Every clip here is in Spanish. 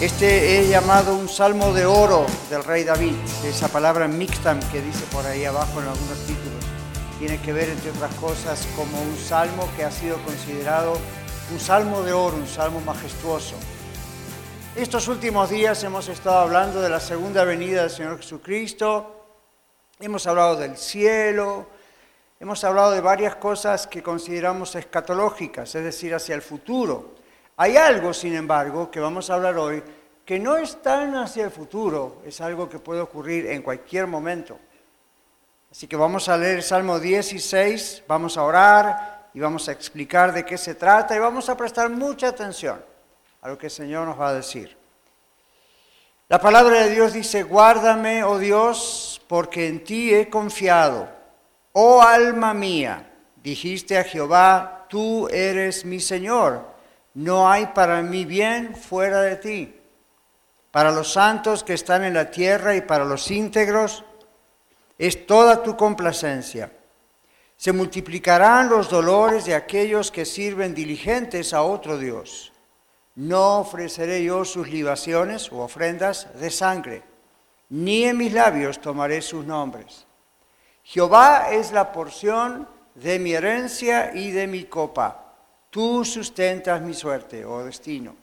este he llamado un salmo de oro del rey David, esa palabra mixtam que dice por ahí abajo en algunos títulos. Tiene que ver, entre otras cosas, como un salmo que ha sido considerado un salmo de oro, un salmo majestuoso. Estos últimos días hemos estado hablando de la segunda venida del Señor Jesucristo, hemos hablado del cielo, hemos hablado de varias cosas que consideramos escatológicas, es decir, hacia el futuro. Hay algo, sin embargo, que vamos a hablar hoy, que no es tan hacia el futuro, es algo que puede ocurrir en cualquier momento. Así que vamos a leer Salmo 16, vamos a orar y vamos a explicar de qué se trata y vamos a prestar mucha atención a lo que el Señor nos va a decir. La palabra de Dios dice, guárdame, oh Dios, porque en ti he confiado. Oh alma mía, dijiste a Jehová, tú eres mi Señor no hay para mí bien fuera de ti. Para los santos que están en la tierra y para los íntegros es toda tu complacencia. Se multiplicarán los dolores de aquellos que sirven diligentes a otro Dios. No ofreceré yo sus libaciones u ofrendas de sangre, ni en mis labios tomaré sus nombres. Jehová es la porción de mi herencia y de mi copa. Tú sustentas mi suerte oh destino.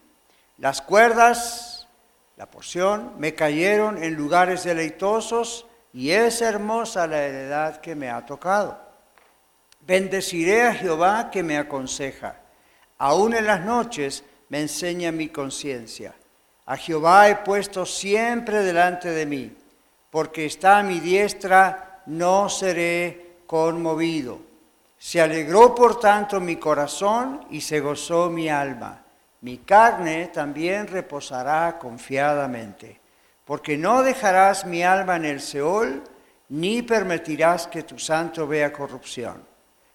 Las cuerdas, la porción, me cayeron en lugares deleitosos y es hermosa la heredad que me ha tocado. Bendeciré a Jehová que me aconseja. Aún en las noches me enseña mi conciencia. A Jehová he puesto siempre delante de mí, porque está a mi diestra, no seré conmovido. Se alegró por tanto mi corazón y se gozó mi alma. Mi carne también reposará confiadamente, porque no dejarás mi alma en el Seol, ni permitirás que tu santo vea corrupción.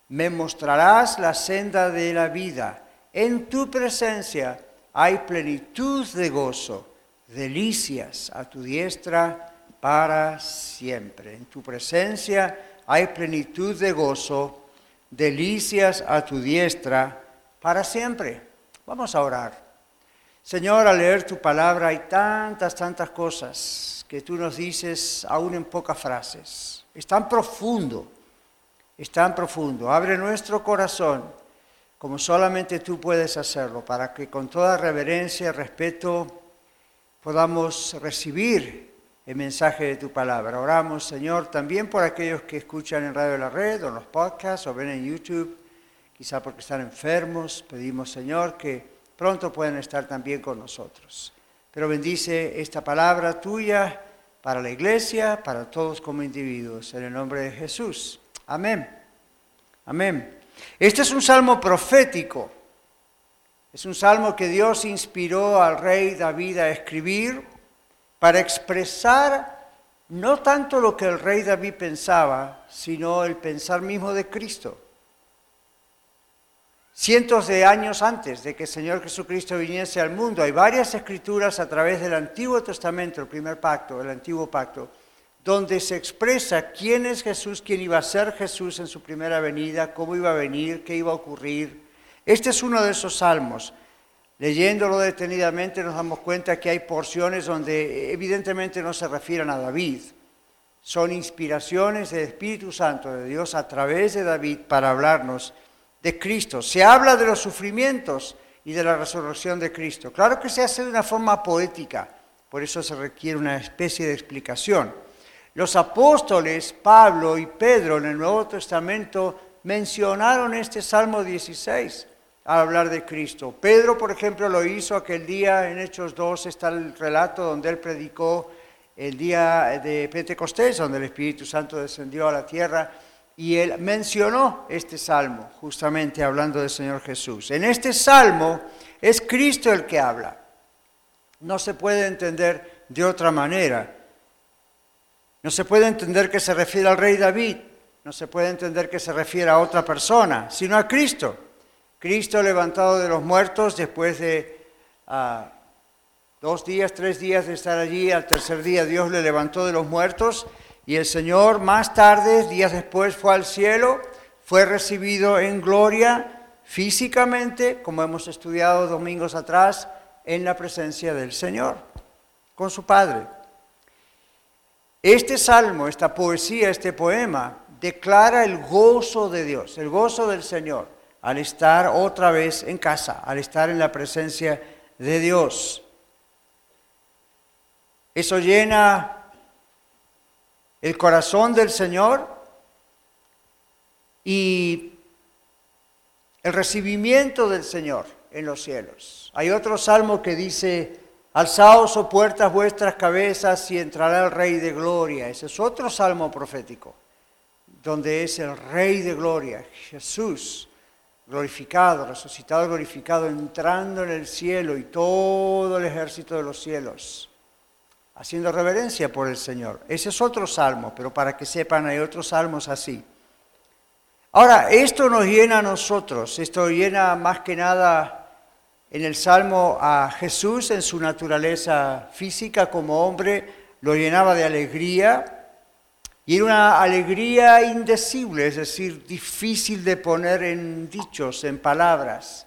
Me mostrarás la senda de la vida. En tu presencia hay plenitud de gozo, delicias a tu diestra para siempre. En tu presencia hay plenitud de gozo, delicias a tu diestra para siempre. Vamos a orar. Señor, al leer tu palabra hay tantas, tantas cosas que tú nos dices aún en pocas frases. Es tan profundo, es tan profundo. Abre nuestro corazón como solamente tú puedes hacerlo, para que con toda reverencia y respeto podamos recibir el mensaje de tu palabra. Oramos, Señor, también por aquellos que escuchan en Radio de la Red o en los podcasts o ven en YouTube, quizá porque están enfermos. Pedimos, Señor, que pronto puedan estar también con nosotros. Pero bendice esta palabra tuya para la iglesia, para todos como individuos, en el nombre de Jesús. Amén. Amén. Este es un salmo profético. Es un salmo que Dios inspiró al rey David a escribir para expresar no tanto lo que el rey David pensaba, sino el pensar mismo de Cristo. Cientos de años antes de que el Señor Jesucristo viniese al mundo, hay varias escrituras a través del Antiguo Testamento, el primer pacto, el Antiguo Pacto, donde se expresa quién es Jesús, quién iba a ser Jesús en su primera venida, cómo iba a venir, qué iba a ocurrir. Este es uno de esos salmos. Leyéndolo detenidamente nos damos cuenta que hay porciones donde evidentemente no se refieren a David. Son inspiraciones del Espíritu Santo de Dios a través de David para hablarnos de Cristo. Se habla de los sufrimientos y de la resurrección de Cristo. Claro que se hace de una forma poética, por eso se requiere una especie de explicación. Los apóstoles Pablo y Pedro en el Nuevo Testamento mencionaron este Salmo 16 a hablar de Cristo. Pedro, por ejemplo, lo hizo aquel día, en Hechos 2 está el relato donde él predicó el día de Pentecostés, donde el Espíritu Santo descendió a la tierra, y él mencionó este salmo, justamente hablando del Señor Jesús. En este salmo es Cristo el que habla. No se puede entender de otra manera. No se puede entender que se refiere al rey David, no se puede entender que se refiere a otra persona, sino a Cristo. Cristo levantado de los muertos después de ah, dos días, tres días de estar allí, al tercer día Dios le levantó de los muertos y el Señor más tarde, días después, fue al cielo, fue recibido en gloria físicamente, como hemos estudiado domingos atrás, en la presencia del Señor, con su Padre. Este salmo, esta poesía, este poema, declara el gozo de Dios, el gozo del Señor, al estar otra vez en casa, al estar en la presencia de Dios. Eso llena el corazón del Señor y el recibimiento del Señor en los cielos. Hay otro salmo que dice, alzaos o oh puertas vuestras cabezas y entrará el Rey de Gloria. Ese es otro salmo profético, donde es el Rey de Gloria, Jesús, glorificado, resucitado, glorificado, entrando en el cielo y todo el ejército de los cielos haciendo reverencia por el Señor. Ese es otro salmo, pero para que sepan hay otros salmos así. Ahora, esto nos llena a nosotros, esto llena más que nada en el salmo a Jesús en su naturaleza física como hombre, lo llenaba de alegría y era una alegría indecible, es decir, difícil de poner en dichos, en palabras.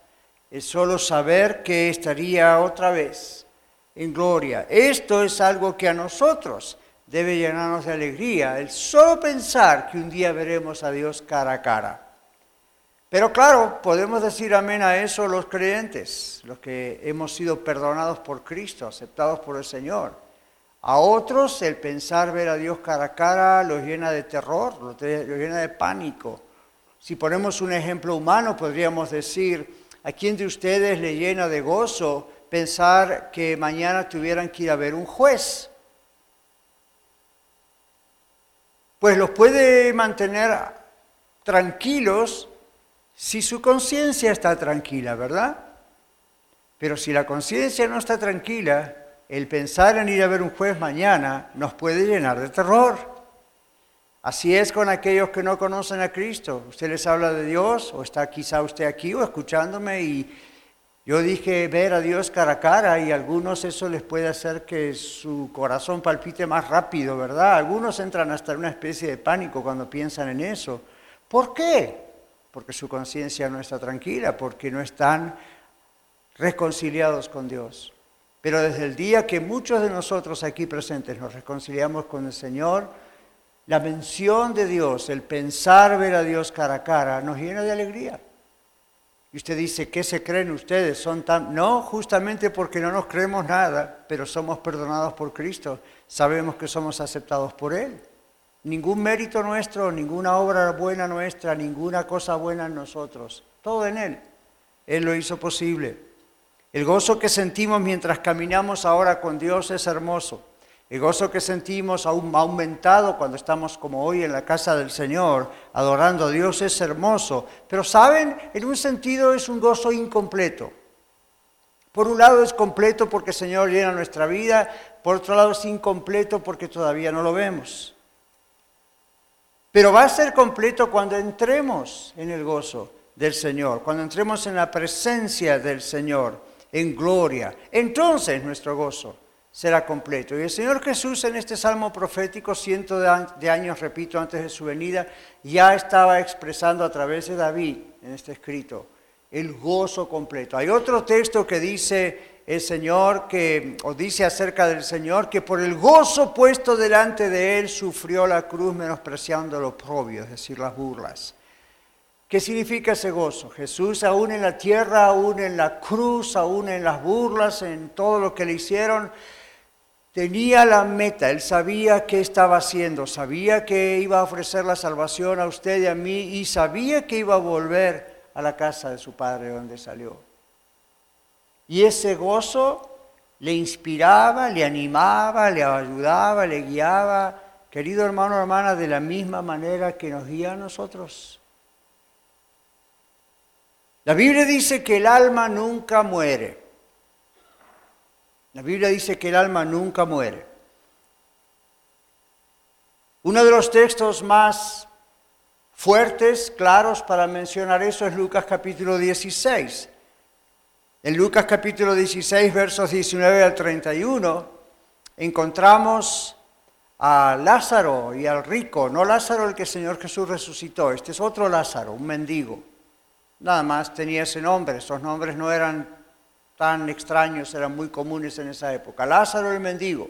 Es solo saber que estaría otra vez en gloria. Esto es algo que a nosotros debe llenarnos de alegría, el solo pensar que un día veremos a Dios cara a cara. Pero claro, podemos decir amén a eso los creyentes, los que hemos sido perdonados por Cristo, aceptados por el Señor. A otros el pensar ver a Dios cara a cara los llena de terror, los llena de pánico. Si ponemos un ejemplo humano, podríamos decir, ¿a quién de ustedes le llena de gozo pensar que mañana tuvieran que ir a ver un juez. Pues los puede mantener tranquilos si su conciencia está tranquila, ¿verdad? Pero si la conciencia no está tranquila, el pensar en ir a ver un juez mañana nos puede llenar de terror. Así es con aquellos que no conocen a Cristo. Usted les habla de Dios, o está quizá usted aquí o escuchándome y yo dije ver a Dios cara a cara y a algunos eso les puede hacer que su corazón palpite más rápido, ¿verdad? Algunos entran hasta en una especie de pánico cuando piensan en eso. ¿Por qué? Porque su conciencia no está tranquila, porque no están reconciliados con Dios. Pero desde el día que muchos de nosotros aquí presentes nos reconciliamos con el Señor, la mención de Dios, el pensar ver a Dios cara a cara, nos llena de alegría. Y usted dice, ¿qué se creen ustedes? Son tan... No, justamente porque no nos creemos nada, pero somos perdonados por Cristo. Sabemos que somos aceptados por Él. Ningún mérito nuestro, ninguna obra buena nuestra, ninguna cosa buena en nosotros. Todo en Él. Él lo hizo posible. El gozo que sentimos mientras caminamos ahora con Dios es hermoso. El gozo que sentimos aún aumentado cuando estamos como hoy en la casa del Señor, adorando a Dios, es hermoso. Pero saben, en un sentido es un gozo incompleto. Por un lado es completo porque el Señor llena nuestra vida, por otro lado es incompleto porque todavía no lo vemos. Pero va a ser completo cuando entremos en el gozo del Señor, cuando entremos en la presencia del Señor, en gloria. Entonces nuestro gozo será completo. Y el Señor Jesús en este salmo profético, cientos de años, repito, antes de su venida, ya estaba expresando a través de David en este escrito el gozo completo. Hay otro texto que dice el Señor, que, o dice acerca del Señor, que por el gozo puesto delante de él sufrió la cruz menospreciando lo propio, es decir, las burlas. ¿Qué significa ese gozo? Jesús aún en la tierra, aún en la cruz, aún en las burlas, en todo lo que le hicieron, tenía la meta, él sabía qué estaba haciendo, sabía que iba a ofrecer la salvación a usted y a mí y sabía que iba a volver a la casa de su padre donde salió. Y ese gozo le inspiraba, le animaba, le ayudaba, le guiaba, querido hermano hermana, de la misma manera que nos guía a nosotros. La Biblia dice que el alma nunca muere. La Biblia dice que el alma nunca muere. Uno de los textos más fuertes, claros para mencionar eso es Lucas capítulo 16. En Lucas capítulo 16, versos 19 al 31, encontramos a Lázaro y al rico, no Lázaro el que el Señor Jesús resucitó, este es otro Lázaro, un mendigo. Nada más tenía ese nombre, esos nombres no eran tan extraños, eran muy comunes en esa época. Lázaro el mendigo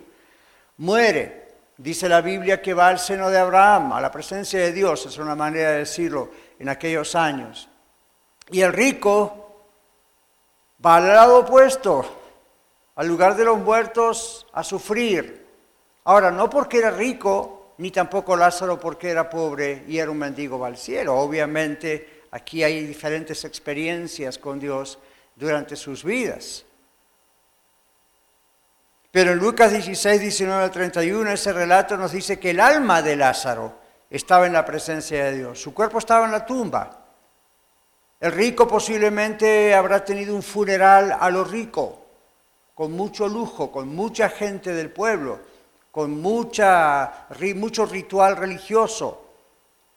muere Dice la Biblia que va al seno de Abraham, a la presencia de Dios, es una manera de decirlo en aquellos años. Y el rico va al lado opuesto, al lugar de los muertos, a sufrir. Ahora, no porque era rico, ni tampoco Lázaro porque era pobre y era un mendigo va al cielo. Obviamente, aquí hay diferentes experiencias con Dios durante sus vidas. Pero en Lucas 16, 19 al 31, ese relato nos dice que el alma de Lázaro estaba en la presencia de Dios. Su cuerpo estaba en la tumba. El rico posiblemente habrá tenido un funeral a lo rico, con mucho lujo, con mucha gente del pueblo, con mucha, mucho ritual religioso.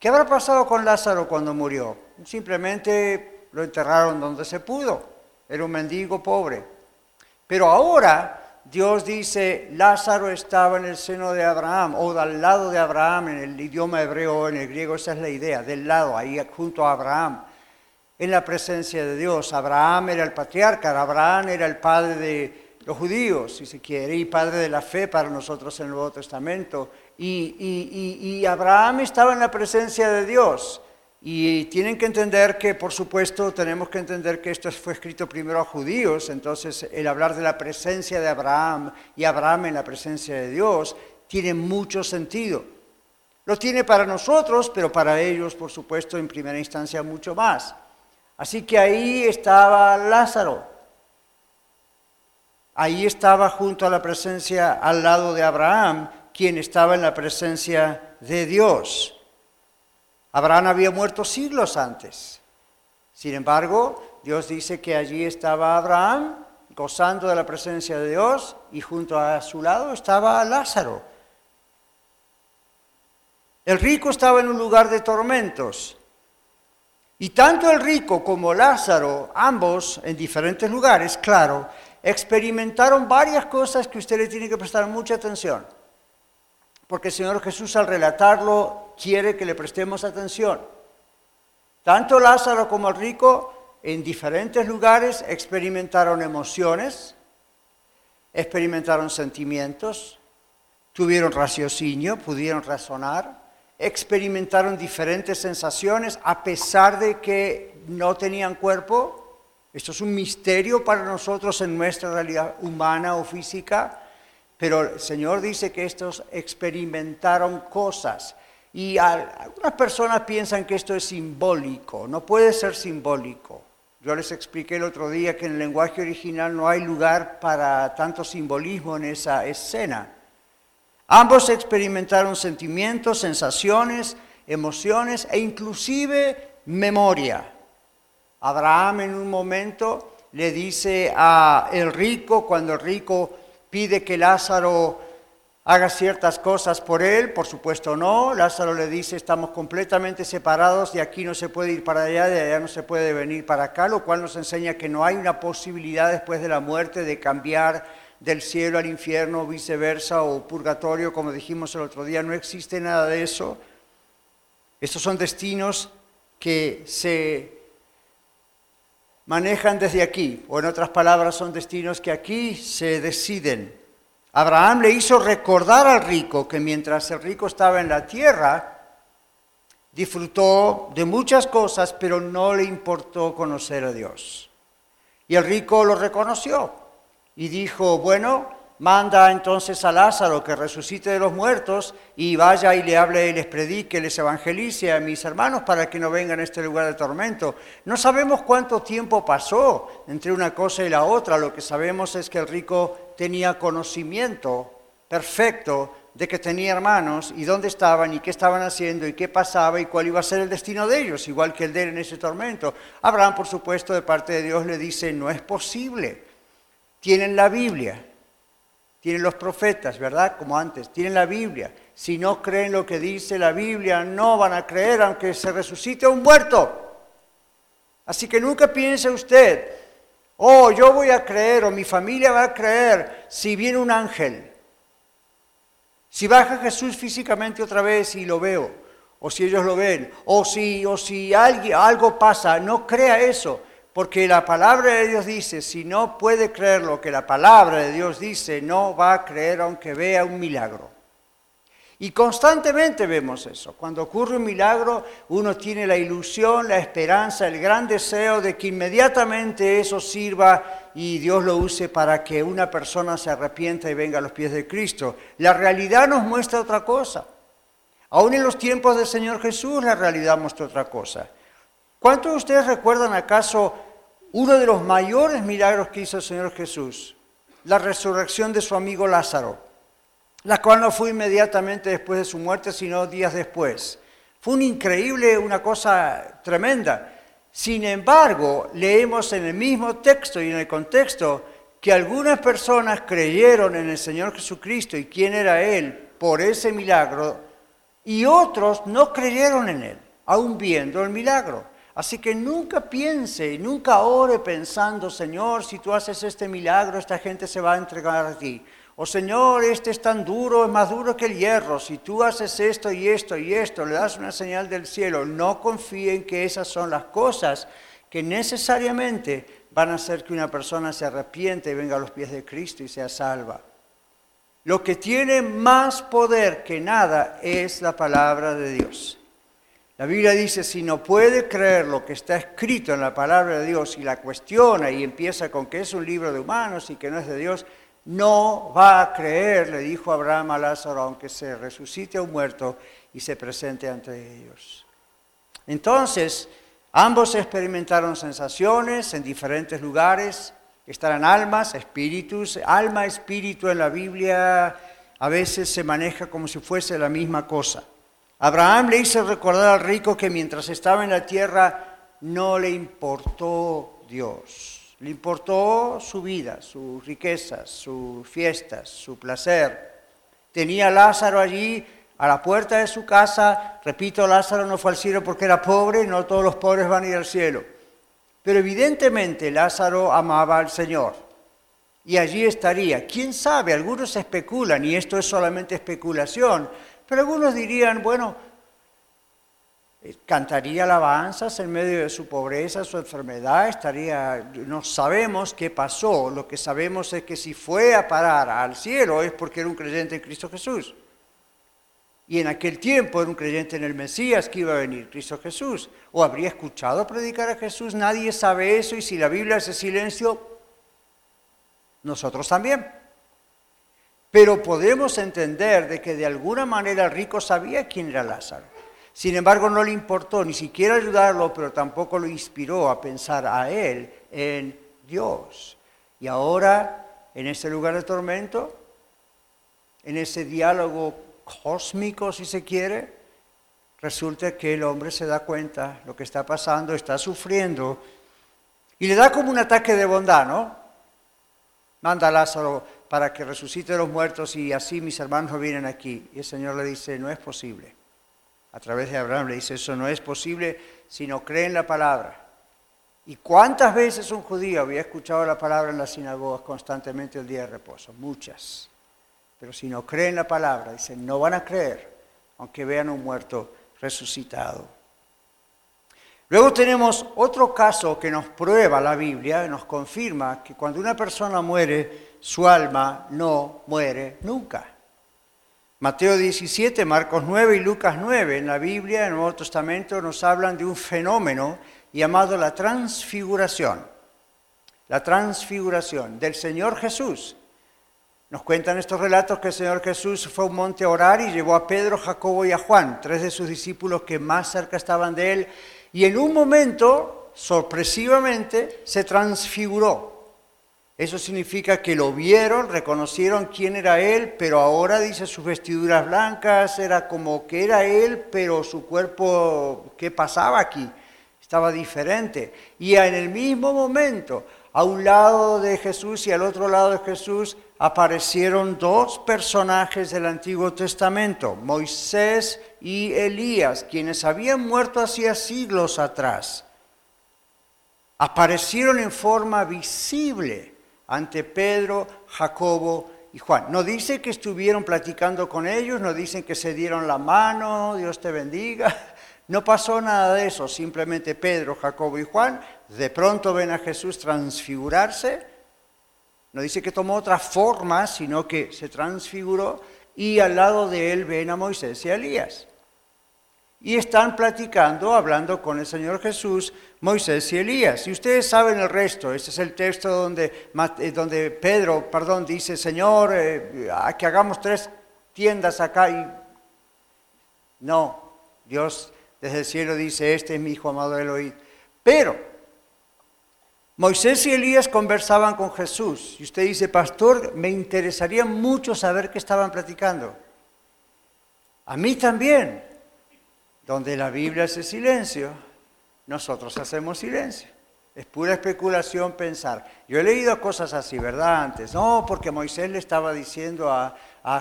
¿Qué habrá pasado con Lázaro cuando murió? Simplemente lo enterraron donde se pudo. Era un mendigo pobre. Pero ahora Dios dice, Lázaro estaba en el seno de Abraham o del lado de Abraham en el idioma hebreo o en el griego, esa es la idea, del lado, ahí junto a Abraham, en la presencia de Dios. Abraham era el patriarca, Abraham era el padre de los judíos, si se quiere, y padre de la fe para nosotros en el Nuevo Testamento. Y, y Abraham estaba en la presencia de Dios. Y tienen que entender que, por supuesto, tenemos que entender que esto fue escrito primero a judíos, entonces el hablar de la presencia de Abraham y Abraham en la presencia de Dios tiene mucho sentido. Lo tiene para nosotros, pero para ellos, por supuesto, en primera instancia mucho más. Así que ahí estaba Lázaro. Ahí estaba junto a la presencia al lado de Abraham, quien estaba en la presencia de Dios. Abraham había muerto siglos antes. Sin embargo, Dios dice que allí estaba Abraham gozando de la presencia de Dios y junto a su lado estaba Lázaro. El rico estaba en un lugar de tormentos. Y tanto el rico como Lázaro, ambos en diferentes lugares, claro, experimentaron varias cosas que usted le tiene que prestar mucha atención. Porque el Señor Jesús al relatarlo quiere que le prestemos atención. Tanto Lázaro como el rico en diferentes lugares experimentaron emociones, experimentaron sentimientos, tuvieron raciocinio, pudieron razonar, experimentaron diferentes sensaciones a pesar de que no tenían cuerpo. Esto es un misterio para nosotros en nuestra realidad humana o física, pero el Señor dice que estos experimentaron cosas y algunas personas piensan que esto es simbólico, no puede ser simbólico. Yo les expliqué el otro día que en el lenguaje original no hay lugar para tanto simbolismo en esa escena. Ambos experimentaron sentimientos, sensaciones, emociones e inclusive memoria. Abraham en un momento le dice a el rico, cuando el rico pide que Lázaro haga ciertas cosas por él, por supuesto no. Lázaro le dice, estamos completamente separados, de aquí no se puede ir para allá, de allá no se puede venir para acá, lo cual nos enseña que no hay una posibilidad después de la muerte de cambiar del cielo al infierno, viceversa, o purgatorio, como dijimos el otro día, no existe nada de eso. Estos son destinos que se manejan desde aquí, o en otras palabras, son destinos que aquí se deciden. Abraham le hizo recordar al rico que mientras el rico estaba en la tierra, disfrutó de muchas cosas, pero no le importó conocer a Dios. Y el rico lo reconoció y dijo, bueno, manda entonces a Lázaro que resucite de los muertos y vaya y le hable y les predique, les evangelice a mis hermanos para que no vengan a este lugar de tormento. No sabemos cuánto tiempo pasó entre una cosa y la otra, lo que sabemos es que el rico tenía conocimiento perfecto de que tenía hermanos y dónde estaban y qué estaban haciendo y qué pasaba y cuál iba a ser el destino de ellos, igual que el de él en ese tormento. Abraham, por supuesto, de parte de Dios le dice, no es posible. Tienen la Biblia, tienen los profetas, ¿verdad? Como antes, tienen la Biblia. Si no creen lo que dice la Biblia, no van a creer aunque se resucite un muerto. Así que nunca piense usted, oh, yo voy a creer o mi familia va a creer si viene un ángel. Si baja Jesús físicamente otra vez y lo veo, o si ellos lo ven, o si, o si alguien, algo pasa, no crea eso, porque la palabra de Dios dice, si no puede creer lo que la palabra de Dios dice, no va a creer aunque vea un milagro. Y constantemente vemos eso. Cuando ocurre un milagro, uno tiene la ilusión, la esperanza, el gran deseo de que inmediatamente eso sirva y Dios lo use para que una persona se arrepienta y venga a los pies de Cristo. La realidad nos muestra otra cosa. Aún en los tiempos del Señor Jesús la realidad muestra otra cosa. ¿Cuántos de ustedes recuerdan acaso uno de los mayores milagros que hizo el Señor Jesús? La resurrección de su amigo Lázaro la cual no fue inmediatamente después de su muerte, sino días después. Fue un increíble, una cosa tremenda. Sin embargo, leemos en el mismo texto y en el contexto que algunas personas creyeron en el Señor Jesucristo y quién era Él por ese milagro, y otros no creyeron en Él, aún viendo el milagro. Así que nunca piense nunca ore pensando, Señor, si tú haces este milagro, esta gente se va a entregar a ti. Oh Señor, este es tan duro, es más duro que el hierro. Si tú haces esto y esto y esto, le das una señal del cielo, no confíen que esas son las cosas que necesariamente van a hacer que una persona se arrepiente y venga a los pies de Cristo y sea salva. Lo que tiene más poder que nada es la palabra de Dios. La Biblia dice, si no puede creer lo que está escrito en la palabra de Dios y la cuestiona y empieza con que es un libro de humanos y que no es de Dios, no va a creer, le dijo Abraham a Lázaro, aunque se resucite un muerto y se presente ante ellos. Entonces, ambos experimentaron sensaciones en diferentes lugares, estarán almas, espíritus, alma, espíritu en la Biblia a veces se maneja como si fuese la misma cosa. Abraham le hizo recordar al rico que mientras estaba en la tierra no le importó Dios. Le importó su vida, sus riquezas, sus fiestas, su placer. Tenía Lázaro allí a la puerta de su casa. Repito, Lázaro no fue al cielo porque era pobre, no todos los pobres van a ir al cielo. Pero evidentemente Lázaro amaba al Señor. Y allí estaría. ¿Quién sabe? Algunos especulan, y esto es solamente especulación, pero algunos dirían, bueno, cantaría alabanzas en medio de su pobreza, su enfermedad, estaría, no sabemos qué pasó, lo que sabemos es que si fue a parar al cielo es porque era un creyente en Cristo Jesús. Y en aquel tiempo era un creyente en el Mesías que iba a venir, Cristo Jesús. O habría escuchado predicar a Jesús, nadie sabe eso y si la Biblia hace silencio, nosotros también. Pero podemos entender de que de alguna manera el rico sabía quién era Lázaro. Sin embargo, no le importó ni siquiera ayudarlo, pero tampoco lo inspiró a pensar a él en Dios. Y ahora, en ese lugar de tormento, en ese diálogo cósmico, si se quiere, resulta que el hombre se da cuenta lo que está pasando, está sufriendo, y le da como un ataque de bondad, ¿no? Manda Lázaro para que resucite a los muertos y así mis hermanos no vienen aquí. Y el Señor le dice, no es posible a través de Abraham, le dice, eso no es posible si no cree en la palabra. ¿Y cuántas veces un judío había escuchado la palabra en las sinagogas constantemente el día de reposo? Muchas. Pero si no creen en la palabra, dice, no van a creer, aunque vean un muerto resucitado. Luego tenemos otro caso que nos prueba la Biblia, nos confirma que cuando una persona muere, su alma no muere nunca. Mateo 17, Marcos 9 y Lucas 9 en la Biblia, en el Nuevo Testamento, nos hablan de un fenómeno llamado la transfiguración. La transfiguración del Señor Jesús. Nos cuentan estos relatos que el Señor Jesús fue a un monte a orar y llevó a Pedro, Jacobo y a Juan, tres de sus discípulos que más cerca estaban de él, y en un momento, sorpresivamente, se transfiguró. Eso significa que lo vieron, reconocieron quién era él, pero ahora dice sus vestiduras blancas, era como que era él, pero su cuerpo, ¿qué pasaba aquí? Estaba diferente. Y en el mismo momento, a un lado de Jesús y al otro lado de Jesús, aparecieron dos personajes del Antiguo Testamento, Moisés y Elías, quienes habían muerto hacía siglos atrás. Aparecieron en forma visible ante Pedro, Jacobo y Juan. No dice que estuvieron platicando con ellos, no dicen que se dieron la mano, Dios te bendiga. No pasó nada de eso, simplemente Pedro, Jacobo y Juan de pronto ven a Jesús transfigurarse. No dice que tomó otra forma, sino que se transfiguró y al lado de él ven a Moisés y a Elías. Y están platicando, hablando con el Señor Jesús, Moisés y Elías. Y ustedes saben el resto. Este es el texto donde, eh, Pedro, perdón, dice, Señor, eh, que hagamos tres tiendas acá. Y no, Dios desde el cielo dice, este es mi hijo amado Eloí. Pero Moisés y Elías conversaban con Jesús. Y usted dice, pastor, me interesaría mucho saber qué estaban platicando. A mí también. Donde la Biblia hace silencio, nosotros hacemos silencio. Es pura especulación pensar. Yo he leído cosas así, ¿verdad? Antes. No, porque Moisés le estaba diciendo a,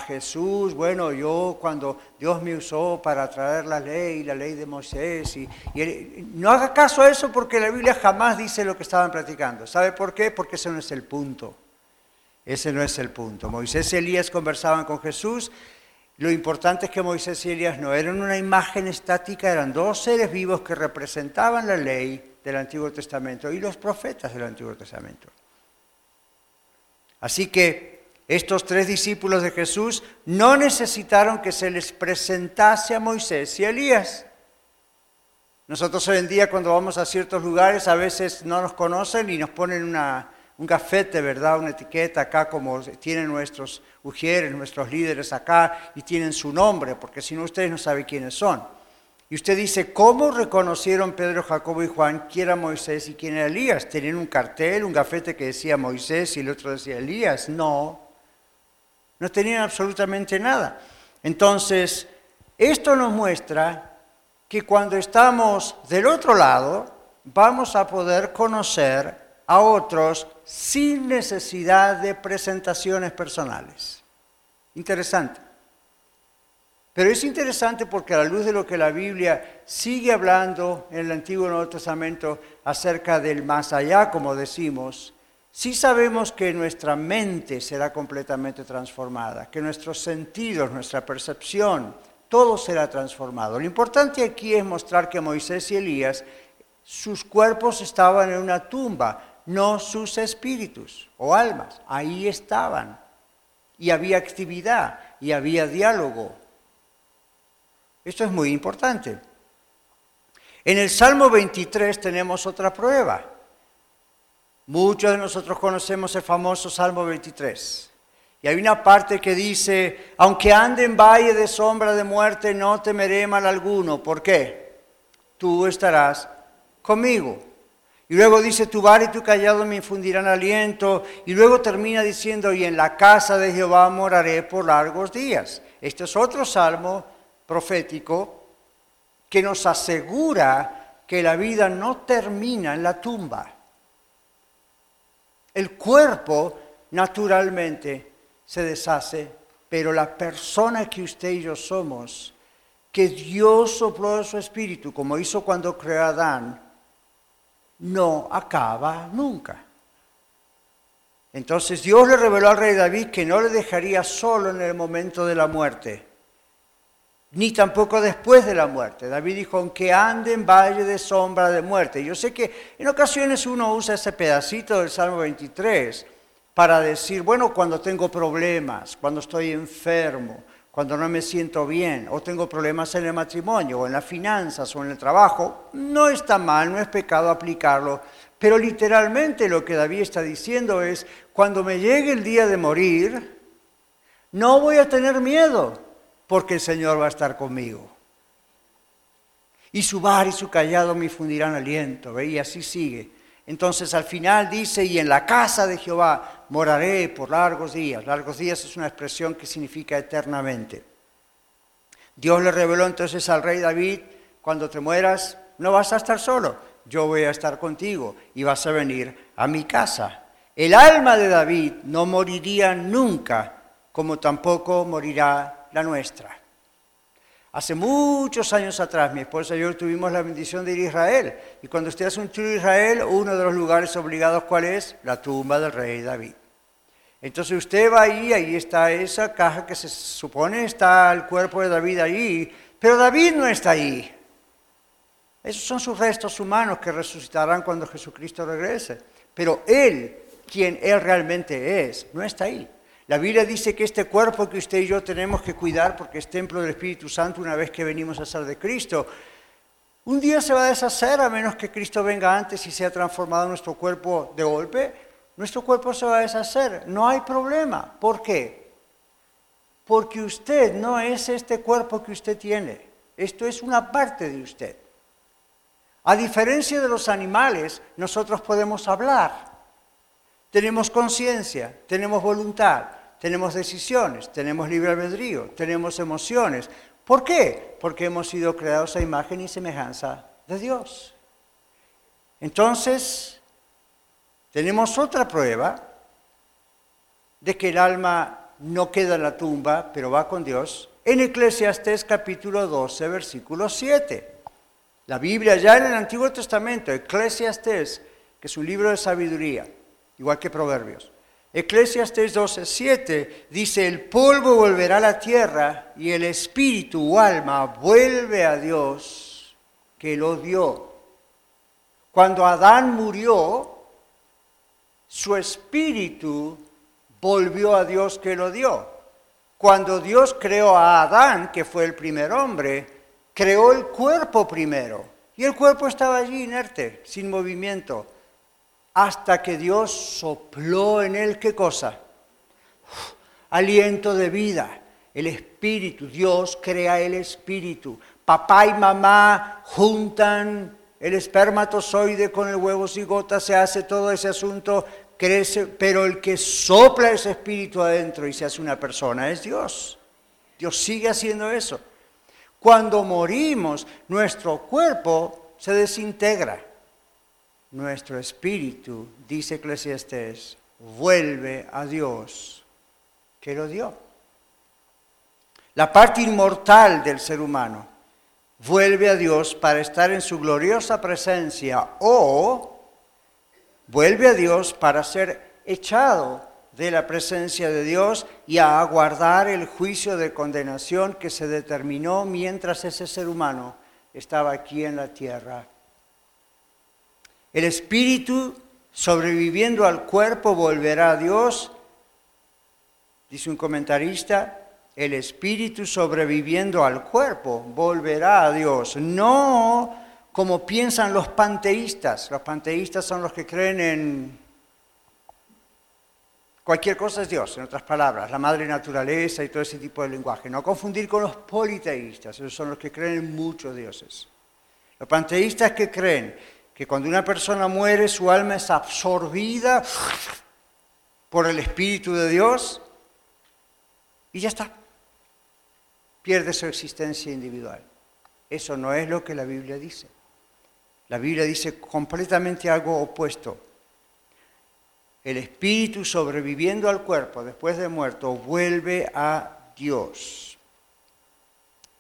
Jesús, bueno, yo cuando Dios me usó para traer la ley, la ley de Moisés, y, no haga caso a eso porque la Biblia jamás dice lo que estaban platicando. ¿Sabe por qué? Porque ese no es el punto. Ese no es el punto. Moisés y Elías conversaban con Jesús lo importante es que Moisés y Elías no eran una imagen estática, eran dos seres vivos que representaban la ley del Antiguo Testamento y los profetas del Antiguo Testamento. Así que estos tres discípulos de Jesús no necesitaron que se les presentase a Moisés y a Elías. Nosotros hoy en día cuando vamos a ciertos lugares a veces no nos conocen y nos ponen una, un gafete, ¿verdad? Una etiqueta acá como tienen nuestros ujieres, nuestros líderes acá y tienen su nombre, porque si no ustedes no saben quiénes son. Y usted dice, ¿cómo reconocieron Pedro, Jacobo y Juan quién era Moisés y quién era Elías? ¿Tenían un cartel, un gafete que decía Moisés y el otro decía Elías? No, no tenían absolutamente nada. Entonces, esto nos muestra que cuando estamos del otro lado, vamos a poder conocer a otros sin necesidad de presentaciones personales. Interesante. Pero es interesante porque a la luz de lo que la Biblia sigue hablando en el Antiguo y Nuevo Testamento acerca del más allá, como decimos, sí sabemos que nuestra mente será completamente transformada, que nuestros sentidos, nuestra percepción, todo será transformado. Lo importante aquí es mostrar que Moisés y Elías, sus cuerpos estaban en una tumba, no sus espíritus o almas. Ahí estaban. Y había actividad y había diálogo. Esto es muy importante. En el Salmo 23 tenemos otra prueba. Muchos de nosotros conocemos el famoso Salmo 23. Y hay una parte que dice, aunque ande en valle de sombra de muerte, no temeré mal alguno. ¿Por qué? Tú estarás conmigo. Y luego dice, tu bar y tu callado me infundirán aliento. Y luego termina diciendo, y en la casa de Jehová moraré por largos días. Este es otro salmo profético que nos asegura que la vida no termina en la tumba. El cuerpo naturalmente se deshace, pero la persona que usted y yo somos, que Dios sopló en su espíritu, como hizo cuando creó a Adán, no acaba nunca. Entonces Dios le reveló al rey David que no le dejaría solo en el momento de la muerte, ni tampoco después de la muerte. David dijo, aunque ande en valle de sombra de muerte. Yo sé que en ocasiones uno usa ese pedacito del Salmo 23 para decir, bueno, cuando tengo problemas, cuando estoy enfermo, cuando no me siento bien o tengo problemas en el matrimonio o en las finanzas o en el trabajo, no está mal, no es pecado aplicarlo. Pero literalmente lo que David está diciendo es, cuando me llegue el día de morir, no voy a tener miedo porque el Señor va a estar conmigo. Y su bar y su callado me fundirán aliento. Y así sigue. Entonces al final dice, y en la casa de Jehová moraré por largos días. Largos días es una expresión que significa eternamente. Dios le reveló entonces al rey David, cuando te mueras, no vas a estar solo, yo voy a estar contigo y vas a venir a mi casa. El alma de David no moriría nunca, como tampoco morirá la nuestra. Hace muchos años atrás, mi esposa y yo tuvimos la bendición de ir a Israel. Y cuando usted hace un tour a Israel, uno de los lugares obligados, ¿cuál es? La tumba del rey David. Entonces usted va ahí, ahí está esa caja que se supone está el cuerpo de David ahí, pero David no está ahí. Esos son sus restos humanos que resucitarán cuando Jesucristo regrese. Pero Él, quien Él realmente es, no está ahí. La Biblia dice que este cuerpo que usted y yo tenemos que cuidar porque es templo del Espíritu Santo una vez que venimos a ser de Cristo, un día se va a deshacer a menos que Cristo venga antes y sea transformado nuestro cuerpo de golpe. Nuestro cuerpo se va a deshacer, no hay problema. ¿Por qué? Porque usted no es este cuerpo que usted tiene. Esto es una parte de usted. A diferencia de los animales, nosotros podemos hablar. Tenemos conciencia, tenemos voluntad, tenemos decisiones, tenemos libre albedrío, tenemos emociones. ¿Por qué? Porque hemos sido creados a imagen y semejanza de Dios. Entonces, tenemos otra prueba de que el alma no queda en la tumba, pero va con Dios, en Eclesiastés capítulo 12, versículo 7. La Biblia ya en el Antiguo Testamento, Eclesiastés, que es un libro de sabiduría, igual que Proverbios. Eclesiastes 12:7 dice, el polvo volverá a la tierra y el espíritu o alma vuelve a Dios que lo dio. Cuando Adán murió, su espíritu volvió a Dios que lo dio. Cuando Dios creó a Adán, que fue el primer hombre, creó el cuerpo primero. Y el cuerpo estaba allí inerte, sin movimiento hasta que Dios sopló en él qué cosa? aliento de vida, el espíritu. Dios crea el espíritu. Papá y mamá juntan el espermatozoide con el huevo cigota, se hace todo ese asunto, crece, pero el que sopla ese espíritu adentro y se hace una persona es Dios. Dios sigue haciendo eso. Cuando morimos, nuestro cuerpo se desintegra nuestro espíritu, dice Eclesiastés, vuelve a Dios que lo dio. La parte inmortal del ser humano vuelve a Dios para estar en su gloriosa presencia o vuelve a Dios para ser echado de la presencia de Dios y a aguardar el juicio de condenación que se determinó mientras ese ser humano estaba aquí en la tierra el espíritu sobreviviendo al cuerpo volverá a Dios, dice un comentarista, el espíritu sobreviviendo al cuerpo volverá a Dios, no como piensan los panteístas. Los panteístas son los que creen en cualquier cosa es Dios, en otras palabras, la madre naturaleza y todo ese tipo de lenguaje. No confundir con los politeístas, esos son los que creen en muchos dioses. Los panteístas que creen que cuando una persona muere su alma es absorbida por el Espíritu de Dios y ya está. Pierde su existencia individual. Eso no es lo que la Biblia dice. La Biblia dice completamente algo opuesto. El espíritu sobreviviendo al cuerpo después de muerto vuelve a Dios.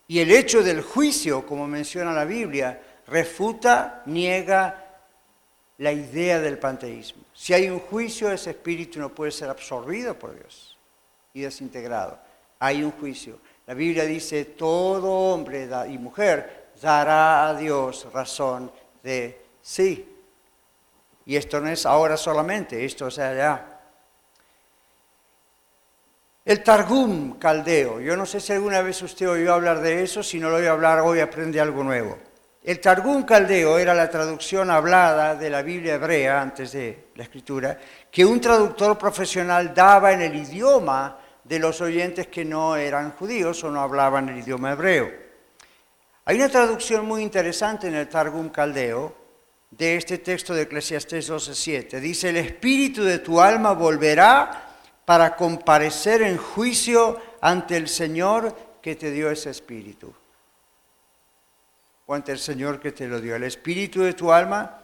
Y el hecho del juicio, como menciona la Biblia, refuta, niega la idea del panteísmo. Si hay un juicio, ese espíritu no puede ser absorbido por Dios y desintegrado. Hay un juicio. La Biblia dice, todo hombre y mujer dará a Dios razón de sí. Y esto no es ahora solamente, esto es allá. El Targum caldeo, yo no sé si alguna vez usted oyó hablar de eso, si no lo oye hablar hoy aprende algo nuevo. El Targum caldeo era la traducción hablada de la Biblia hebrea antes de la escritura, que un traductor profesional daba en el idioma de los oyentes que no eran judíos o no hablaban el idioma hebreo. Hay una traducción muy interesante en el Targum caldeo de este texto de Eclesiastés 12:7. Dice, el espíritu de tu alma volverá para comparecer en juicio ante el Señor que te dio ese espíritu ante el Señor que te lo dio. El espíritu de tu alma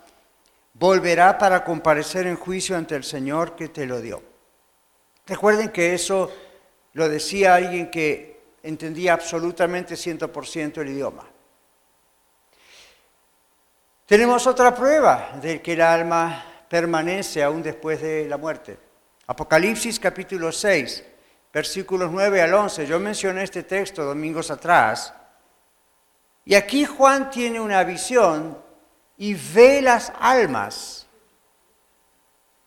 volverá para comparecer en juicio ante el Señor que te lo dio. Recuerden que eso lo decía alguien que entendía absolutamente 100% el idioma. Tenemos otra prueba de que el alma permanece aún después de la muerte. Apocalipsis capítulo 6, versículos 9 al 11. Yo mencioné este texto domingos atrás. Y aquí Juan tiene una visión y ve las almas.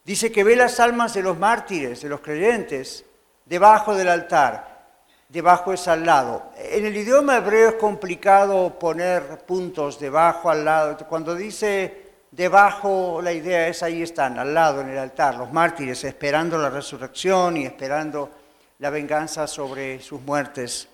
Dice que ve las almas de los mártires, de los creyentes, debajo del altar. Debajo es al lado. En el idioma hebreo es complicado poner puntos debajo, al lado. Cuando dice debajo, la idea es ahí están, al lado en el altar, los mártires, esperando la resurrección y esperando la venganza sobre sus muertes.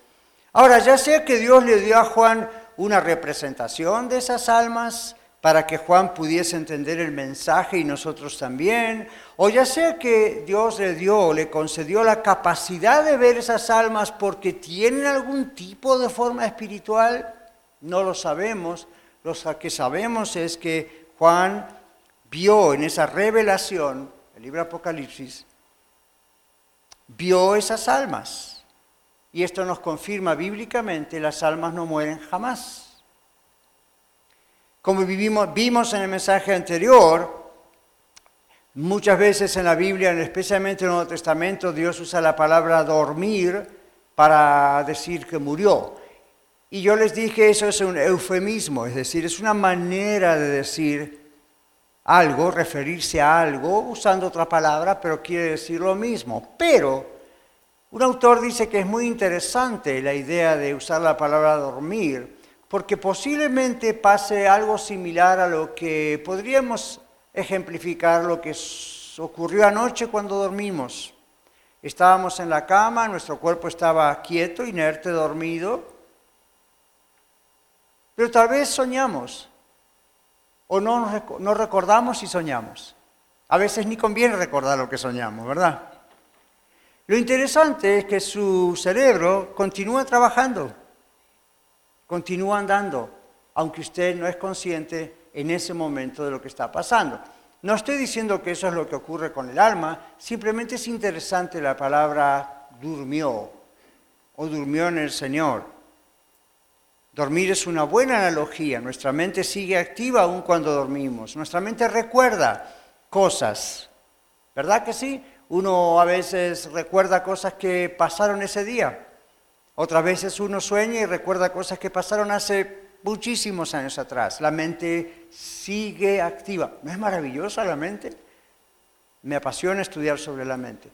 Ahora, ya sea que Dios le dio a Juan una representación de esas almas, para que Juan pudiese entender el mensaje y nosotros también, o ya sea que Dios le dio, le concedió la capacidad de ver esas almas porque tienen algún tipo de forma espiritual, no lo sabemos. Lo que sabemos es que Juan vio en esa revelación, el libro Apocalipsis, vio esas almas. Y esto nos confirma bíblicamente, las almas no mueren jamás. Como vivimos, vimos en el mensaje anterior, muchas veces en la Biblia, especialmente en el Nuevo Testamento, Dios usa la palabra dormir para decir que murió. Y yo les dije, eso es un eufemismo, es decir, es una manera de decir algo, referirse a algo, usando otra palabra, pero quiere decir lo mismo. Pero un autor dice que es muy interesante la idea de usar la palabra dormir, porque posiblemente pase algo similar a lo que podríamos ejemplificar lo que ocurrió anoche cuando dormimos. Estábamos en la cama, nuestro cuerpo estaba quieto, inerte, dormido, pero tal vez soñamos o no, recordamos y soñamos. A veces ni conviene recordar lo que soñamos, ¿verdad? Lo interesante es que su cerebro continúa trabajando continúa andando, aunque usted no es consciente en ese momento de lo que está pasando. No estoy diciendo que eso es lo que ocurre con el alma, simplemente es interesante la palabra durmió o durmió en el Señor. Dormir es una buena analogía, nuestra mente sigue activa aún cuando dormimos, nuestra mente recuerda cosas, ¿verdad que sí? Uno a veces recuerda cosas que pasaron ese día, otras veces uno sueña y recuerda cosas que pasaron hace muchísimos años atrás. La mente sigue activa. ¿No es maravillosa la mente? Me apasiona estudiar sobre la mente.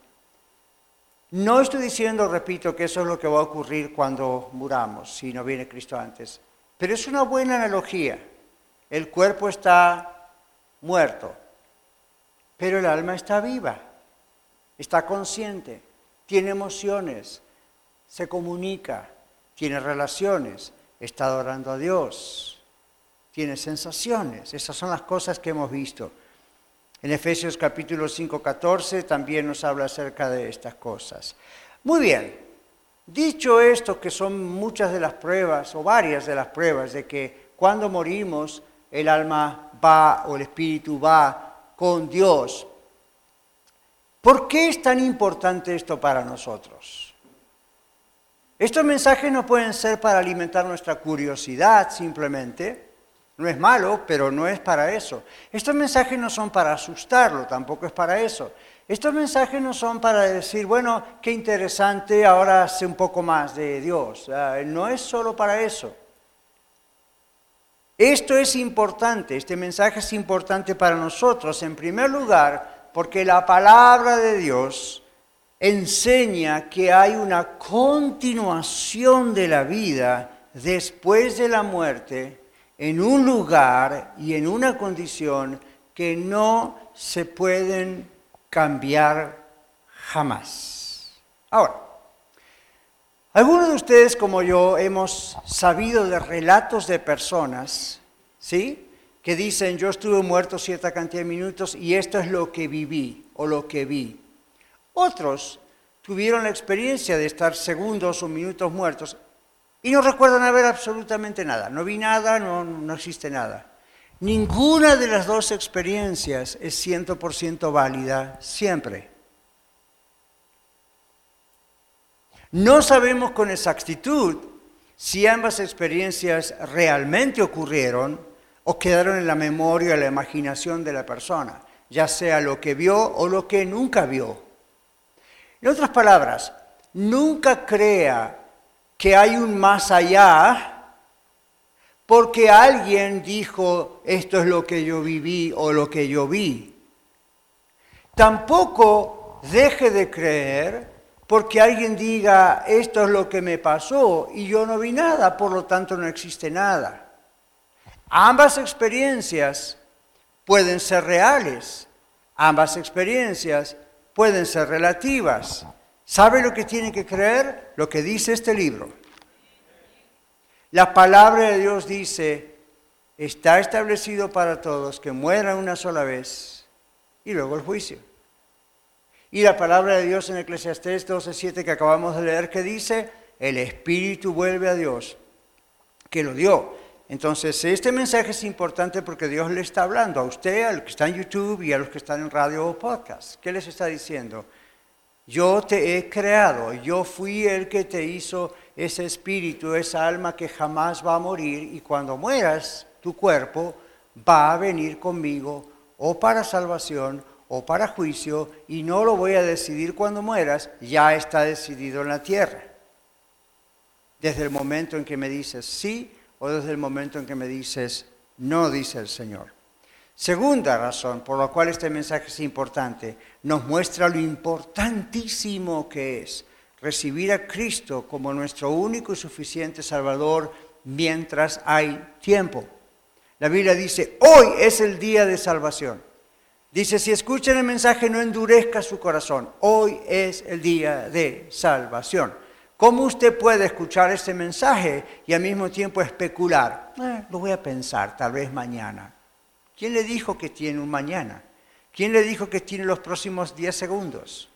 No estoy diciendo, repito, que eso es lo que va a ocurrir cuando muramos, si no viene Cristo antes. Pero es una buena analogía. El cuerpo está muerto, pero el alma está viva, está consciente, tiene emociones, se comunica, tiene relaciones, está adorando a Dios, tiene sensaciones. Esas son las cosas que hemos visto. En Efesios capítulo 5, 14 también nos habla acerca de estas cosas. Muy bien, dicho esto, que son muchas de las pruebas, o varias de las pruebas, de que cuando morimos el alma va o el espíritu va con Dios, ¿por qué es tan importante esto para nosotros? Estos mensajes no pueden ser para alimentar nuestra curiosidad simplemente. No es malo, pero no es para eso. Estos mensajes no son para asustarlo, tampoco es para eso. Estos mensajes no son para decir, bueno, qué interesante, ahora sé un poco más de Dios. Ah, no es solo para eso. Esto es importante, este mensaje es importante para nosotros, en primer lugar, porque la palabra de Dios enseña que hay una continuación de la vida después de la muerte en un lugar y en una condición que no se pueden cambiar jamás. Ahora, algunos de ustedes como yo hemos sabido de relatos de personas, ¿sí? Que dicen, yo estuve muerto cierta cantidad de minutos y esto es lo que viví o lo que vi. Otros tuvieron la experiencia de estar segundos o minutos muertos y no recuerdan haber absolutamente nada. No vi nada, no, existe nada. Ninguna de las dos experiencias es 100% válida siempre. No sabemos con exactitud si ambas experiencias realmente ocurrieron o quedaron en la memoria o la imaginación de la persona, ya sea lo que vio o lo que nunca vio. En otras palabras, nunca crea que hay un más allá porque alguien dijo esto es lo que yo viví o lo que yo vi. Tampoco deje de creer porque alguien diga esto es lo que me pasó y yo no vi nada, por lo tanto no existe nada. Ambas experiencias pueden ser reales, ambas experiencias pueden ser relativas. ¿Sabe lo que tiene que creer? Lo que dice este libro. La palabra de Dios dice, está establecido para todos que mueran una sola vez y luego el juicio. Y la palabra de Dios en Eclesiastés 12:7 que acabamos de leer que dice, el espíritu vuelve a Dios, que lo dio. Entonces, este mensaje es importante porque Dios le está hablando a usted, a los que están en YouTube y a los que están en radio o podcast. ¿Qué les está diciendo? Yo te he creado, yo fui el que te hizo ese espíritu, esa alma que jamás va a morir y cuando mueras, tu cuerpo va a venir conmigo o para salvación o para juicio y no lo voy a decidir cuando mueras, ya está decidido en la tierra. Desde el momento en que me dices sí desde el momento en que me dices, no, dice el Señor. Segunda razón por la cual este mensaje es importante, nos muestra lo importantísimo que es recibir a Cristo como nuestro único y suficiente Salvador mientras hay tiempo. La Biblia dice, hoy es el día de salvación. Dice, si escuchan el mensaje no endurezca su corazón, hoy es el día de salvación. ¿Cómo usted puede escuchar ese mensaje y al mismo tiempo especular? Eh, lo voy a pensar, tal vez mañana. ¿Quién le dijo que tiene un mañana? ¿Quién le dijo que tiene los próximos 10 segundos?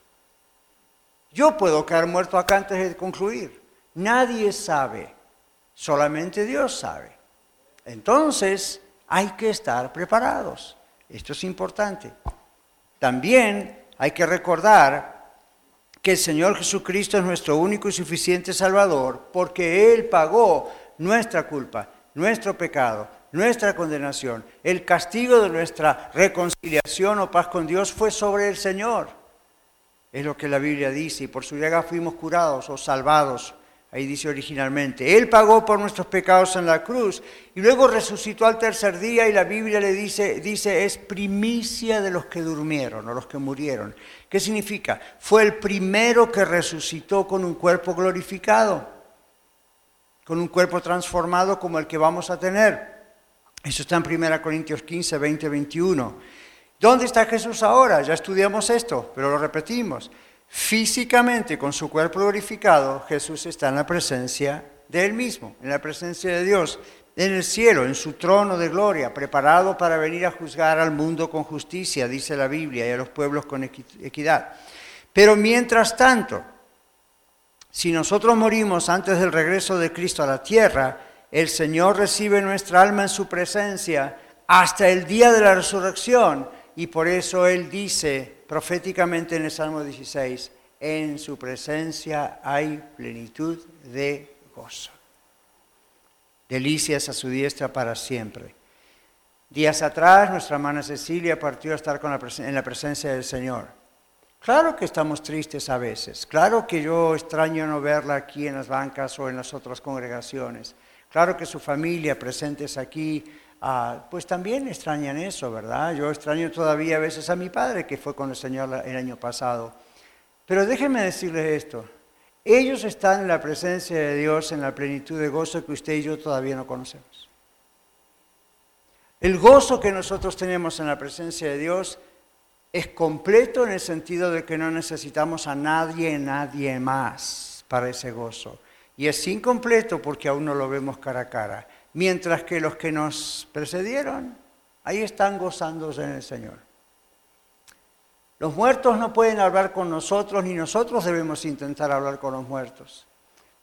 Yo puedo quedar muerto acá antes de concluir. Nadie sabe, solamente Dios sabe. Entonces hay que estar preparados. Esto es importante. También hay que recordar que el Señor Jesucristo es nuestro único y suficiente Salvador, porque Él pagó nuestra culpa, nuestro pecado, nuestra condenación. El castigo de nuestra reconciliación o paz con Dios fue sobre el Señor. Es lo que la Biblia dice, y por su llaga fuimos curados o salvados Ahí dice originalmente, Él pagó por nuestros pecados en la cruz y luego resucitó al tercer día y la Biblia le dice, dice, es primicia de los que durmieron o los que murieron. ¿Qué significa? Fue el primero que resucitó con un cuerpo glorificado, con un cuerpo transformado como el que vamos a tener. Eso está en 1 Corintios 15, 20, 21. ¿Dónde está Jesús ahora? Ya estudiamos esto, pero lo repetimos. Físicamente, con su cuerpo glorificado, Jesús está en la presencia de Él mismo, en la presencia de Dios, en el cielo, en su trono de gloria, preparado para venir a juzgar al mundo con justicia, dice la Biblia, y a los pueblos con equidad. Pero mientras tanto, si nosotros morimos antes del regreso de Cristo a la tierra, el Señor recibe nuestra alma en su presencia hasta el día de la resurrección, y por eso Él dice, proféticamente en el Salmo 16, en su presencia hay plenitud de gozo. Delicias a su diestra para siempre. Días atrás nuestra hermana Cecilia partió a estar en la presencia del Señor. Claro que estamos tristes a veces, claro que yo extraño no verla aquí en las bancas o en las otras congregaciones, claro que su familia presentes aquí Ah, pues también extrañan eso, ¿verdad? Yo extraño todavía a veces a mi padre, que fue con el Señor el año pasado. Pero déjenme decirles esto, ellos están en la presencia de Dios en la plenitud de gozo que usted y yo todavía no conocemos. El gozo que nosotros tenemos en la presencia de Dios es completo en el sentido de que no necesitamos a nadie, nadie más para ese gozo. Y es incompleto porque aún no lo vemos cara a cara mientras que los que nos precedieron, ahí están gozándose en el Señor. Los muertos no pueden hablar con nosotros, ni nosotros debemos intentar hablar con los muertos.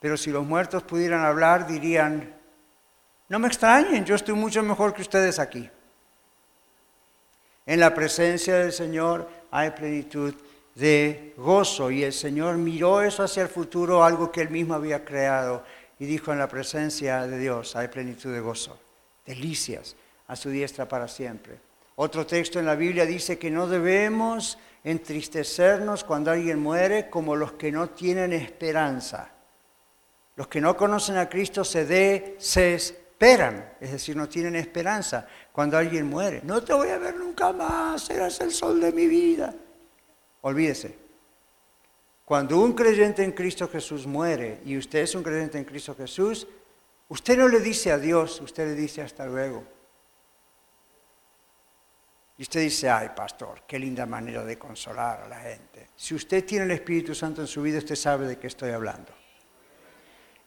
Pero si los muertos pudieran hablar, dirían, no me extrañen, yo estoy mucho mejor que ustedes aquí. En la presencia del Señor hay plenitud de gozo. Y el Señor miró eso hacia el futuro, algo que él mismo había creado, y dijo en la presencia de Dios hay plenitud de gozo, delicias a su diestra para siempre. Otro texto en la Biblia dice que no debemos entristecernos cuando alguien muere como los que no tienen esperanza. Los que no conocen a Cristo se desesperan, es decir, no tienen esperanza cuando alguien muere. No te voy a ver nunca más, serás el sol de mi vida. Olvídese. Cuando un creyente en Cristo Jesús muere y usted es un creyente en Cristo Jesús, usted no le dice adiós, usted le dice hasta luego. Y usted dice, ay pastor, qué linda manera de consolar a la gente. Si usted tiene el Espíritu Santo en su vida, usted sabe de qué estoy hablando.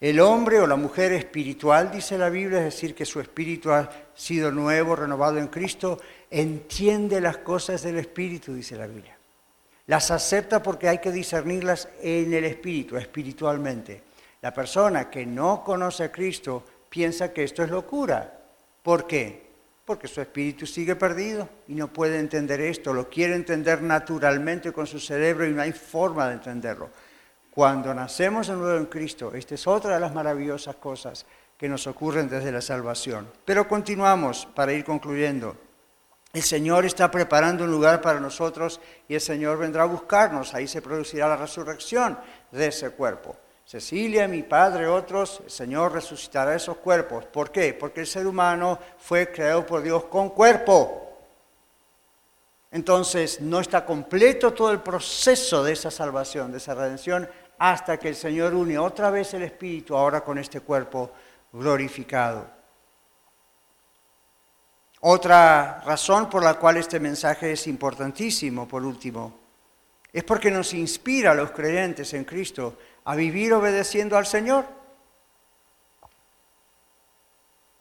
El hombre o la mujer espiritual, dice la Biblia, es decir, que su espíritu ha sido nuevo, renovado en Cristo, entiende las cosas del Espíritu, dice la Biblia. Las acepta porque hay que discernirlas en el Espíritu, espiritualmente. La persona que no conoce a Cristo piensa que esto es locura. ¿Por qué? Porque su espíritu sigue perdido y no puede entender esto, lo quiere entender naturalmente con su cerebro y no hay forma de entenderlo. Cuando nacemos de nuevo en Cristo, esta es otra de las maravillosas cosas que nos ocurren desde la salvación. Pero continuamos para ir concluyendo. El Señor está preparando un lugar para nosotros y el Señor vendrá a buscarnos. Ahí se producirá la resurrección de ese cuerpo. Cecilia, mi padre, otros, el Señor resucitará esos cuerpos. ¿Por qué? Porque el ser humano fue creado por Dios con cuerpo. Entonces no está completo todo el proceso de esa salvación, de esa redención, hasta que el Señor une otra vez el Espíritu ahora con este cuerpo glorificado. Otra razón por la cual este mensaje es importantísimo, por último, es porque nos inspira a los creyentes en Cristo a vivir obedeciendo al Señor.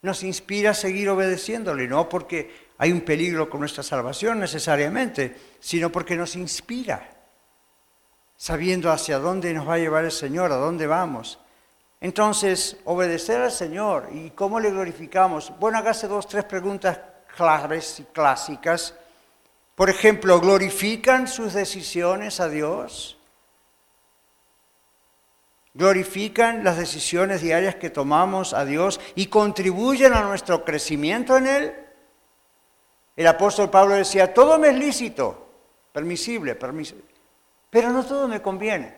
Nos inspira a seguir obedeciéndole, no porque hay un peligro con nuestra salvación necesariamente, sino porque nos inspira sabiendo hacia dónde nos va a llevar el Señor, a dónde vamos. Entonces, obedecer al Señor y cómo le glorificamos. Bueno, hágase dos, tres preguntas claves y clásicas. Por ejemplo, ¿glorifican sus decisiones a Dios? ¿Glorifican las decisiones diarias que tomamos a Dios y contribuyen a nuestro crecimiento en Él? El apóstol Pablo decía, todo me es lícito, permisible, pero no todo me conviene.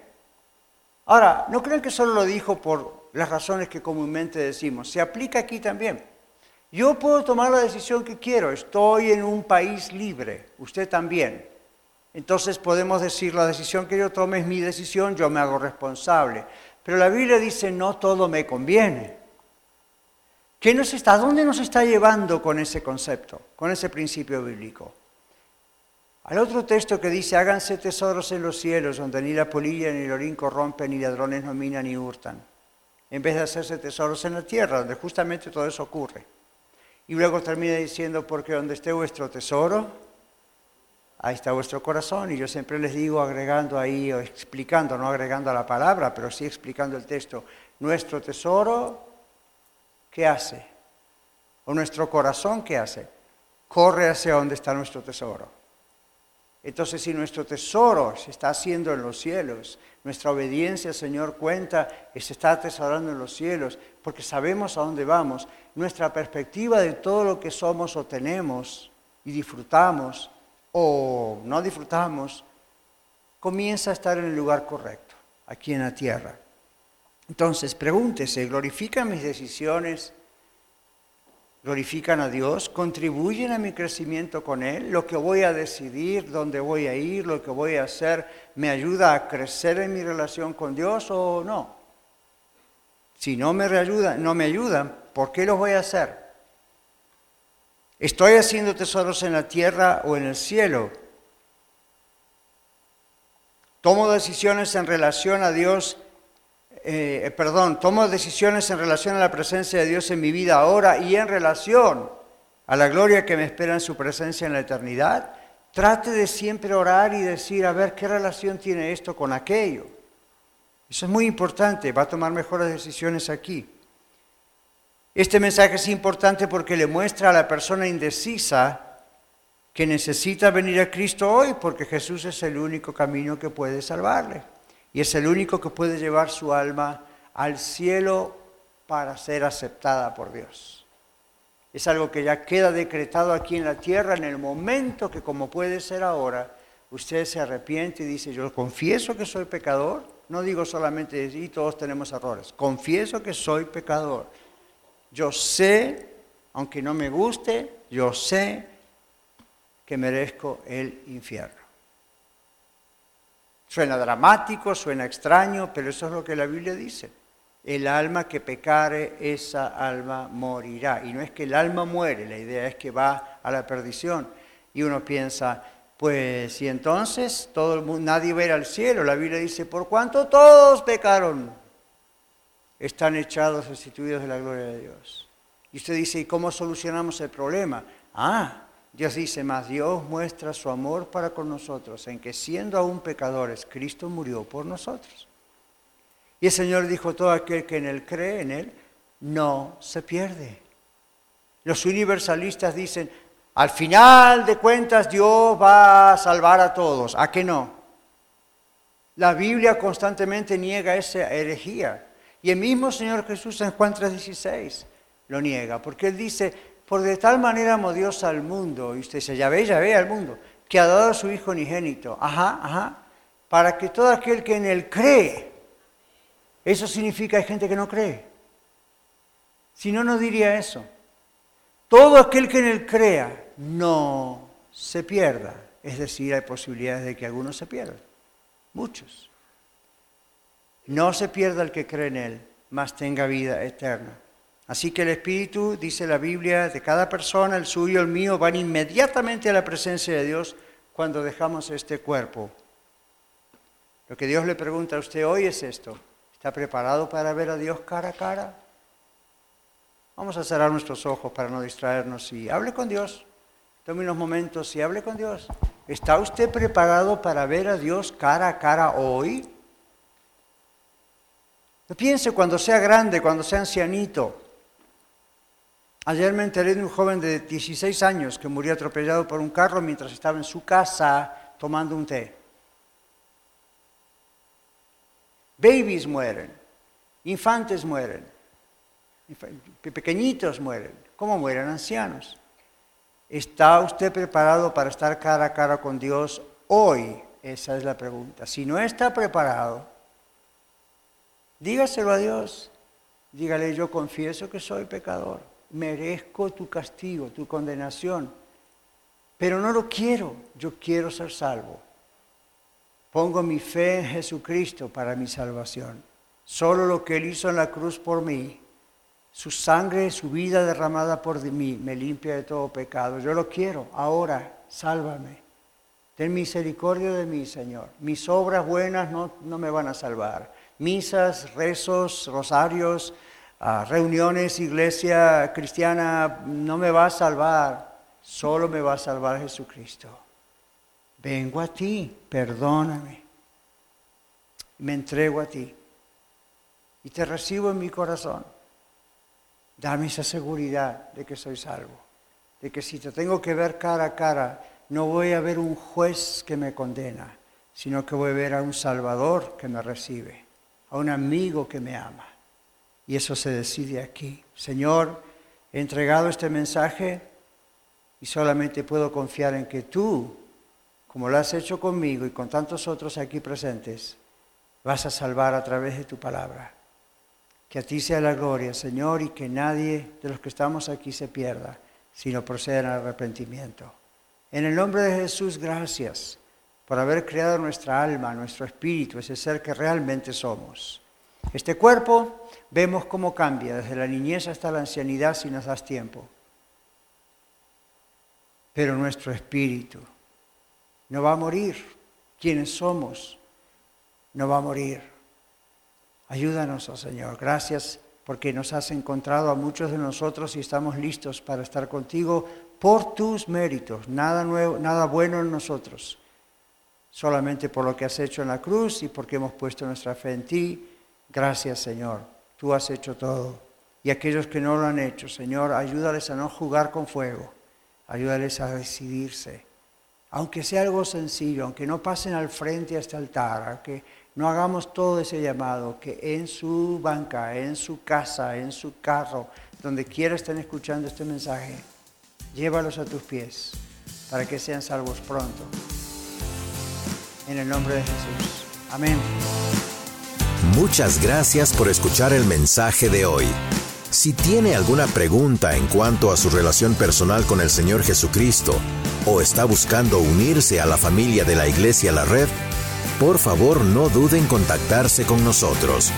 Ahora, no crean que solo lo dijo por las razones que comúnmente decimos, se aplica aquí también. Yo puedo tomar la decisión que quiero, estoy en un país libre, usted también. Entonces podemos decir, la decisión que yo tome es mi decisión, yo me hago responsable. Pero la Biblia dice, no todo me conviene. ¿Qué nos está, ¿Dónde nos está llevando con ese concepto, con ese principio bíblico? Al otro texto que dice, háganse tesoros en los cielos, donde ni la polilla ni el orín corrompen, ni ladrones no minan ni hurtan, en vez de hacerse tesoros en la tierra, donde justamente todo eso ocurre. Y luego termina diciendo, porque donde esté vuestro tesoro, ahí está vuestro corazón. Y yo siempre les digo, agregando ahí, o explicando, no agregando a la palabra, pero sí explicando el texto, nuestro tesoro, ¿qué hace? O nuestro corazón, ¿qué hace? Corre hacia donde está nuestro tesoro. Entonces, si nuestro tesoro se está haciendo en los cielos, nuestra obediencia, Señor, cuenta que se está atesorando en los cielos, porque sabemos a dónde vamos, nuestra perspectiva de todo lo que somos o tenemos y disfrutamos o no disfrutamos, comienza a estar en el lugar correcto, aquí en la tierra. Entonces, pregúntese, ¿glorifican mis decisiones? glorifican a Dios, contribuyen a mi crecimiento con Él, lo que voy a decidir, dónde voy a ir, lo que voy a hacer, me ayuda a crecer en mi relación con Dios o no. Si no me ayudan, no me ayudan, ¿por qué los voy a hacer? ¿Estoy haciendo tesoros en la tierra o en el cielo? ¿Tomo decisiones en relación a Dios eh, eh, perdón, tomo decisiones en relación a la presencia de Dios en mi vida ahora y en relación a la gloria que me espera en su presencia en la eternidad, trate de siempre orar y decir, a ver, ¿qué relación tiene esto con aquello? Eso es muy importante, va a tomar mejores decisiones aquí. Este mensaje es importante porque le muestra a la persona indecisa que necesita venir a Cristo hoy porque Jesús es el único camino que puede salvarle y es el único que puede llevar su alma al cielo para ser aceptada por Dios. Es algo que ya queda decretado aquí en la tierra en el momento que, como puede ser ahora, usted se arrepiente y dice, yo confieso que soy pecador. No digo solamente, y todos tenemos errores. Confieso que soy pecador. Yo sé, aunque no me guste, yo sé que merezco el infierno. Suena dramático, suena extraño, pero eso es lo que la Biblia dice. El alma que pecare, esa alma morirá. Y no es que el alma muere, la idea es que va a la perdición. Y uno piensa, pues, y entonces todo el mundo, nadie va a al cielo. La Biblia dice, por cuanto todos pecaron, están echados, restituidos de la gloria de Dios. Y usted dice, ¿y cómo solucionamos el problema? Ah, Dios dice, más Dios muestra su amor para con nosotros, en que siendo aún pecadores, Cristo murió por nosotros. Y el Señor dijo, todo aquel que en Él cree, en Él, no se pierde. Los universalistas dicen, al final de cuentas Dios va a salvar a todos. ¿A qué no? La Biblia constantemente niega esa herejía. Y el mismo Señor Jesús en Juan 3:16 lo niega, porque Él dice, por de tal manera amó Dios al mundo, y usted dice, ya ve, ya ve al mundo, que ha dado a su Hijo unigénito, ajá, ajá, para que todo aquel que en Él cree, eso significa hay gente que no cree. Si no, no diría eso. Todo aquel que en Él crea no se pierda. Es decir, hay posibilidades de que algunos se pierdan. Muchos. No se pierda el que cree en Él, mas tenga vida eterna. Así que el Espíritu, dice la Biblia, de cada persona, el suyo, el mío, van inmediatamente a la presencia de Dios cuando dejamos este cuerpo. Lo que Dios le pregunta a usted hoy es esto. ¿Está preparado para ver a Dios cara a cara? Vamos a cerrar nuestros ojos para no distraernos y hable con Dios. Tome unos momentos y hable con Dios. ¿Está usted preparado para ver a Dios cara a cara hoy? Piense cuando sea grande, cuando sea ancianito. Ayer me enteré de un joven de 16 años que murió atropellado por un carro mientras estaba en su casa tomando un té. Babies mueren, infantes mueren, pequeñitos mueren. ¿Cómo mueren? Ancianos. ¿Está usted preparado para estar cara a cara con Dios hoy? Esa es la pregunta. Si no está preparado, dígaselo a Dios. Dígale, yo confieso que soy pecador. Merezco tu castigo, tu condenación. Pero no lo quiero. Yo quiero ser salvo. Pongo mi fe en Jesucristo para mi salvación. Solo lo que Él hizo en la cruz por mí, su sangre, su vida derramada por mí, me limpia de todo pecado. Yo lo quiero. Ahora, sálvame. Ten misericordia de mí, Señor. Mis obras buenas no, no me van a salvar. Misas, rezos, rosarios, ah, reuniones, iglesia cristiana, no me va a salvar. Solo me va a salvar Jesucristo vengo a ti, perdóname, me entrego a ti y te recibo en mi corazón. Dame esa seguridad de que soy salvo, de que si te tengo que ver cara a cara, no voy a ver un juez que me condena, sino que voy a ver a un Salvador que me recibe, a un amigo que me ama. Y eso se decide aquí. Señor, he entregado este mensaje y solamente puedo confiar en que tú como lo has hecho conmigo y con tantos otros aquí presentes, vas a salvar a través de tu palabra. Que a ti sea la gloria, Señor, y que nadie de los que estamos aquí se pierda, sino proceda al arrepentimiento. En el nombre de Jesús, gracias por haber creado nuestra alma, nuestro espíritu, ese ser que realmente somos. Este cuerpo vemos cómo cambia desde la niñez hasta la ancianidad si nos das tiempo. Pero nuestro espíritu, no va a morir. Quienes somos, no va a morir. Ayúdanos, oh Señor. Gracias porque nos has encontrado a muchos de nosotros y estamos listos para estar contigo por tus méritos. Nada nuevo, nada bueno en nosotros. Solamente por lo que has hecho en la cruz y porque hemos puesto nuestra fe en ti. Gracias, Señor. Tú has hecho todo. Y aquellos que no lo han hecho, Señor, ayúdales a no jugar con fuego ayúdales a decidirse. Aunque sea algo sencillo, aunque no pasen al frente a este altar, aunque no hagamos todo ese llamado, que en su banca, en su casa, en su carro, donde quiera estén escuchando este mensaje, llévalos a tus pies para que sean salvos pronto. En el nombre de Jesús. Amén. Muchas gracias por escuchar el mensaje de hoy. Si tiene alguna pregunta en cuanto a su relación personal con el Señor Jesucristo o está buscando unirse a la familia de la Iglesia La Red, por favor no duden en contactarse con nosotros.